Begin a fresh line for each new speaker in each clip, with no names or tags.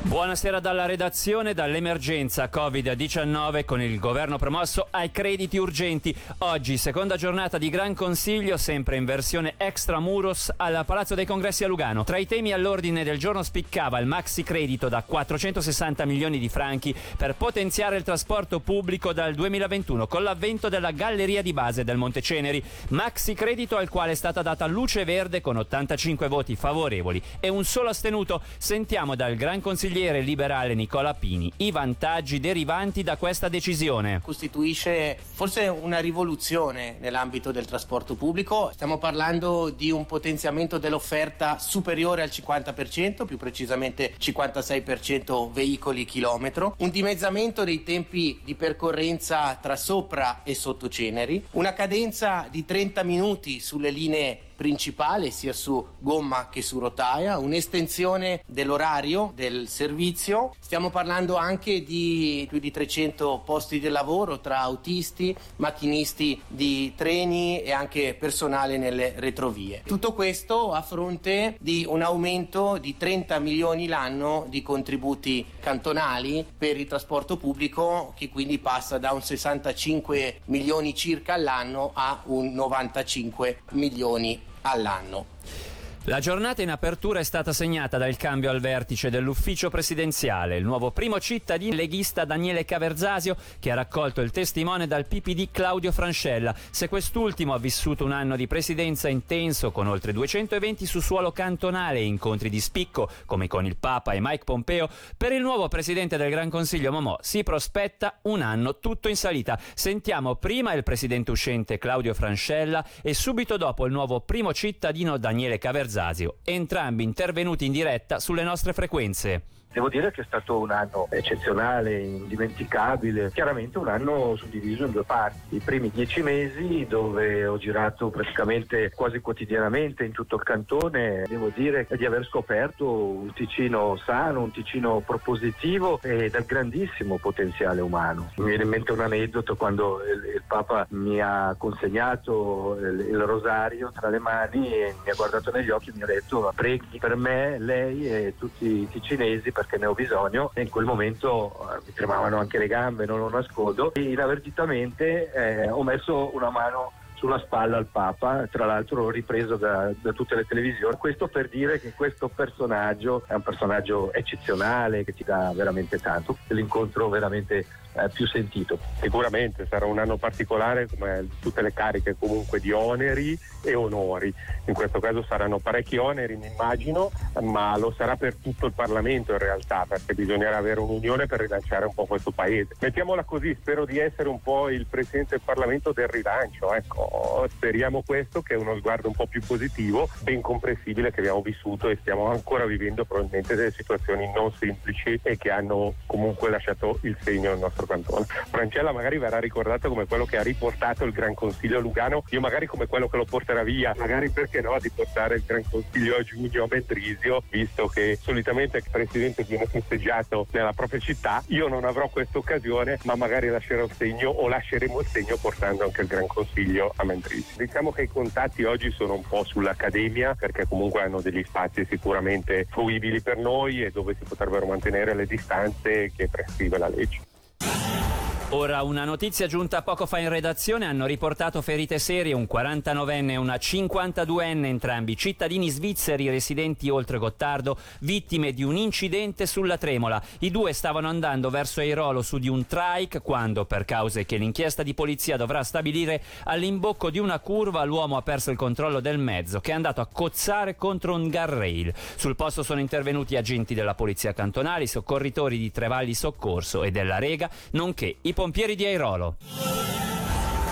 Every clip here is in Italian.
Buonasera dalla redazione, dall'emergenza Covid-19 con il governo promosso ai crediti urgenti. Oggi, seconda giornata di Gran Consiglio, sempre in versione extramuros al Palazzo dei Congressi a Lugano. Tra i temi all'ordine del giorno spiccava il maxi credito da 460 milioni di franchi per potenziare il trasporto pubblico dal 2021 con l'avvento della galleria di base del Monteceneri. Maxi credito al quale è stata data luce verde con 85 voti favorevoli e un solo astenuto. Sentiamo dal Gran Consigliere consigliere liberale Nicola Pini i vantaggi derivanti da questa decisione.
Costituisce forse una rivoluzione nell'ambito del trasporto pubblico. Stiamo parlando di un potenziamento dell'offerta superiore al 50%, più precisamente 56% veicoli chilometro, un dimezzamento dei tempi di percorrenza tra sopra e sotto Ceneri, una cadenza di 30 minuti sulle linee principale sia su gomma che su rotaia, un'estensione dell'orario del servizio, stiamo parlando anche di più di 300 posti di lavoro tra autisti, macchinisti di treni e anche personale nelle retrovie. Tutto questo a fronte di un aumento di 30 milioni l'anno di contributi cantonali per il trasporto pubblico che quindi passa da un 65 milioni circa all'anno a un 95 milioni all'anno.
La giornata in apertura è stata segnata dal cambio al vertice dell'ufficio presidenziale. Il nuovo primo cittadino leghista Daniele Caverzasio che ha raccolto il testimone dal PPD Claudio Francella. Se quest'ultimo ha vissuto un anno di presidenza intenso con oltre 200 eventi su suolo cantonale e incontri di spicco come con il Papa e Mike Pompeo, per il nuovo presidente del Gran Consiglio Momò si prospetta un anno tutto in salita. Sentiamo prima il presidente uscente Claudio Francella e subito dopo il nuovo primo cittadino Daniele Caverzasio Zasio, entrambi intervenuti in diretta sulle nostre frequenze.
Devo dire che è stato un anno eccezionale, indimenticabile, chiaramente un anno suddiviso in due parti. I primi dieci mesi dove ho girato praticamente quasi quotidianamente in tutto il cantone, devo dire di aver scoperto un Ticino sano, un Ticino propositivo e dal grandissimo potenziale umano. Mi viene in mente un aneddoto quando il, il Papa mi ha consegnato il, il, rosario tra le mani e mi ha guardato negli occhi e mi ha detto preghi per me, lei e tutti i ticinesi perché ne ho bisogno e in quel momento eh, mi tremavano anche le gambe, non lo nascondo e inavvertitamente eh, ho messo una mano sulla spalla al Papa, tra l'altro ripreso da, da, tutte le televisioni. Questo per dire che questo personaggio è un personaggio eccezionale che ti dà veramente tanto, l'incontro veramente eh, più sentito.
Sicuramente sarà un anno particolare come tutte le cariche comunque di oneri e onori. In questo caso saranno parecchi oneri, mi immagino, ma lo sarà per tutto il Parlamento in realtà, perché bisognerà avere un'unione per rilanciare un po' questo paese. Mettiamola così, spero di essere un po' il Presidente del Parlamento del rilancio, ecco, speriamo questo che è uno sguardo un po' più positivo, ben comprensibile che abbiamo vissuto e stiamo ancora vivendo probabilmente delle situazioni non semplici e che hanno comunque lasciato il segno nel nostro cantone. Francella magari verrà ricordato come quello che ha riportato il Gran Consiglio Lugano, io magari come quello che lo porterà via, magari perché no, di portare il Gran Consiglio a giugno a Mendrisio, visto che solitamente il Presidente viene festeggiato nella propria città, io non avrò questa occasione, ma magari lascerò il segno o lasceremo il segno portando anche il Gran Consiglio a Mendrisio. Diciamo che i contatti oggi sono un po' sull'Accademia, perché comunque hanno degli spazi sicuramente fruibili per noi e dove si potrebbero mantenere le distanze che prescrive la legge.
Ora una notizia giunta poco fa in redazione hanno riportato ferite serie un 49enne e una 52enne entrambi cittadini svizzeri residenti oltre Gottardo vittime di un incidente sulla Tremola. I due stavano andando verso Airolo su di un trike quando per cause che l'inchiesta di polizia dovrà stabilire all'imbocco di una curva l'uomo ha perso il controllo del mezzo che è andato a cozzare contro un guardrail. Sul posto sono intervenuti agenti della polizia cantonale, soccorritori di Trevalli Soccorso e della Rega nonché i pompieri di Airolo.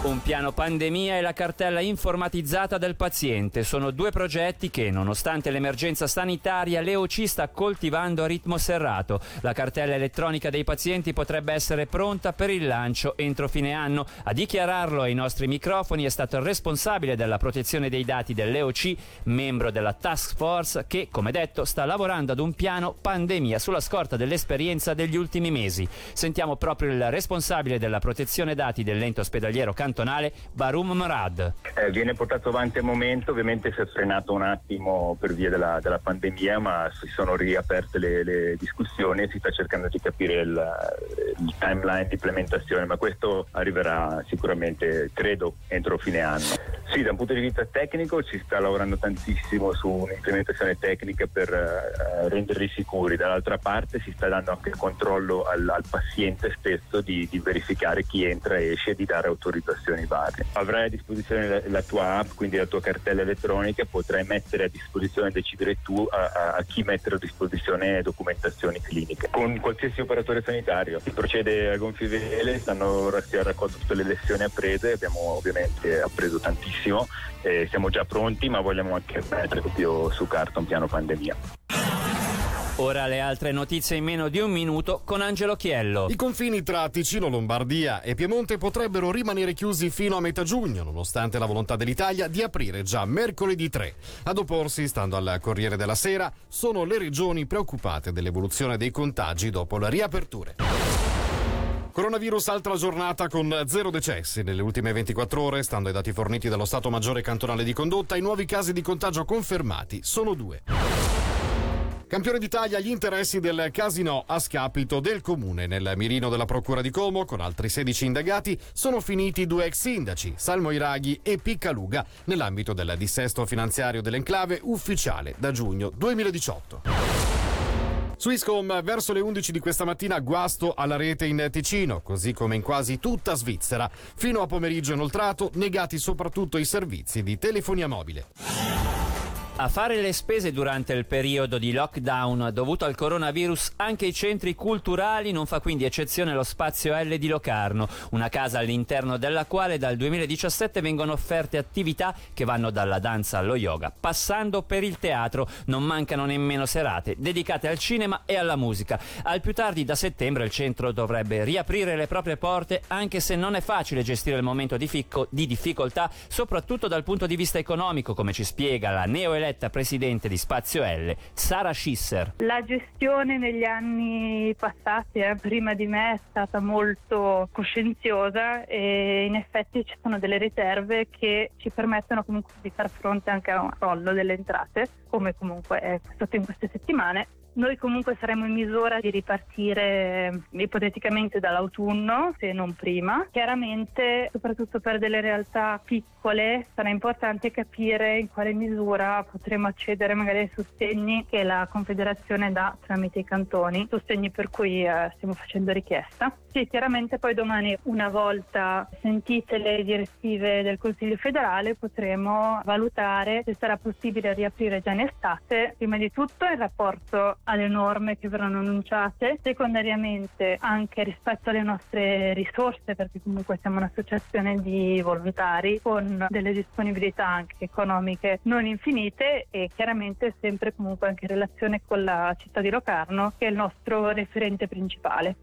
Un piano pandemia e la cartella informatizzata del paziente sono due progetti che, nonostante l'emergenza sanitaria, l'EOC sta coltivando a ritmo serrato. La cartella elettronica dei pazienti potrebbe essere pronta per il lancio entro fine anno. A dichiararlo ai nostri microfoni è stato il responsabile della protezione dei dati dell'EOC, membro della task force che, come detto, sta lavorando ad un piano pandemia sulla scorta dell'esperienza degli ultimi mesi. Sentiamo proprio il responsabile della protezione dati dell'ente ospedaliero cantonale cantonale Barum Murad.
Eh, viene portato avanti al momento, ovviamente si è frenato un attimo per via della, della pandemia, ma si sono riaperte le, le, discussioni e si sta cercando di capire il, il timeline di implementazione, ma questo arriverà sicuramente, credo, entro fine anno. Sì, da un punto di vista tecnico ci sta lavorando tantissimo su un'implementazione tecnica per uh, renderli sicuri, dall'altra parte si sta dando anche il controllo al, al paziente stesso di, di, verificare chi entra e esce e di dare autorizzazioni varie. Avrai a disposizione la, la, tua app, quindi la tua cartella elettronica, potrai mettere a disposizione, decidere tu a, a, a chi mettere a disposizione documentazioni cliniche. Con qualsiasi operatore sanitario si procede a gonfie vele, stanno, si è raccolto tutte le lezioni apprese, abbiamo ovviamente appreso tantissimo, eh, siamo già pronti ma vogliamo anche mettere proprio su carta un piano pandemia.
Ora le altre notizie in meno di un minuto con Angelo Chiello.
I confini tra Ticino, Lombardia e Piemonte potrebbero rimanere chiusi fino a metà giugno, nonostante la volontà dell'Italia di aprire già mercoledì 3. Ad opporsi, stando al Corriere della Sera, sono le regioni preoccupate dell'evoluzione dei contagi dopo le riaperture. Coronavirus altra giornata con zero decessi. Nelle ultime 24 ore, stando ai dati forniti dallo Stato Maggiore Cantonale di Condotta, i nuovi casi di contagio confermati sono due. Campione d'Italia gli interessi del casino a scapito del comune. Nel mirino della Procura di Como, con altri 16 indagati, sono finiti due ex sindaci, Salmo Iraghi e Piccaluga, nell'ambito del dissesto finanziario dell'enclave ufficiale da giugno 2018. Swisscom verso le 11 di questa mattina guasto alla rete in Ticino, così come in quasi tutta Svizzera. Fino a pomeriggio inoltrato negati soprattutto i servizi di telefonia mobile.
A fare le spese durante il periodo di lockdown dovuto al coronavirus anche i centri culturali non fa quindi eccezione lo spazio L di Locarno, una casa all'interno della quale dal 2017 vengono offerte attività che vanno dalla danza allo yoga, passando per il teatro. Non mancano nemmeno serate dedicate al cinema e alla musica. Al più tardi da settembre il centro dovrebbe riaprire le proprie porte anche se non è facile gestire il momento di, ficco, di difficoltà, soprattutto dal punto di vista economico, come ci spiega la neoeletta eletta presidente di Spazio L, Sara Schisser.
La gestione negli anni passati, eh, prima di me, è stata molto coscienziosa e in effetti ci sono delle riserve che ci permettono comunque di far fronte anche a un crollo delle entrate, come comunque è stato in queste settimane noi comunque saremo in misura di ripartire eh, ipoteticamente dall'autunno, se non prima. Chiaramente, soprattutto per delle realtà piccole, sarà importante capire in quale misura potremo accedere magari ai sostegni che la Confederazione dà tramite i cantoni, sostegni per cui eh, stiamo facendo richiesta. Sì, chiaramente poi domani, una volta sentite le direttive del Consiglio federale, potremo valutare se sarà possibile riaprire già in estate, prima di tutto in rapporto alle norme che verranno annunciate, secondariamente anche rispetto alle nostre risorse, perché comunque siamo un'associazione di volontari con delle disponibilità anche economiche non infinite e chiaramente sempre comunque anche in relazione con la città di Locarno che è il nostro referente principale.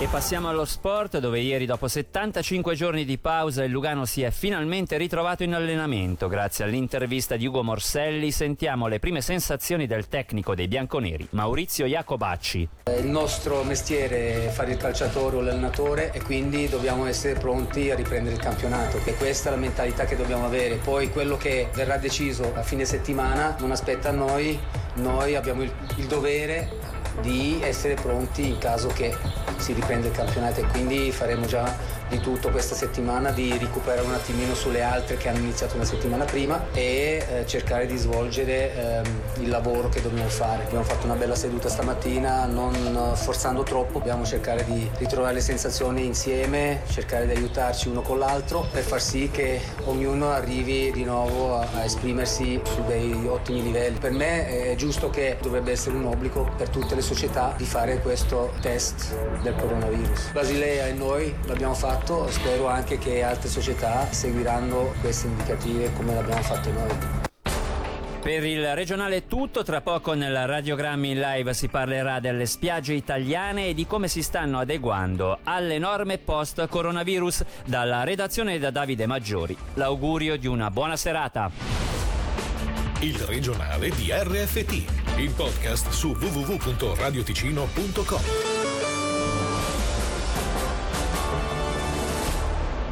E passiamo allo sport dove ieri dopo 75 giorni di pausa il Lugano si è finalmente ritrovato in allenamento. Grazie all'intervista di Ugo Morselli sentiamo le prime sensazioni del tecnico dei bianconeri, Maurizio Jacobacci.
Il nostro mestiere è fare il calciatore o l'allenatore e quindi dobbiamo essere pronti a riprendere il campionato. E questa è la mentalità che dobbiamo avere. Poi quello che verrà deciso a fine settimana non aspetta a noi, noi abbiamo il, il dovere di essere pronti in caso che si riprenda il campionato e quindi faremo già di tutto questa settimana di recuperare un attimino sulle altre che hanno iniziato una settimana prima e eh, cercare di svolgere ehm, il lavoro che dobbiamo fare. Abbiamo fatto una bella seduta stamattina, non forzando troppo, dobbiamo cercare di ritrovare le sensazioni insieme, cercare di aiutarci uno con l'altro per far sì che ognuno arrivi di nuovo a, a esprimersi su dei ottimi livelli. Per me è giusto che dovrebbe essere un obbligo per tutte le società di fare questo test del coronavirus. Basilea e noi l'abbiamo fatto fatto, spero anche che altre società seguiranno queste indicative come l'abbiamo fatto noi.
Per il regionale è tutto, tra poco nel radiogrammi in live si parlerà delle spiagge italiane e di come si stanno adeguando alle norme post coronavirus dalla redazione da Davide Maggiori. L'augurio di una buona serata.
Il regionale di RFT, il podcast su www.radioticino.com.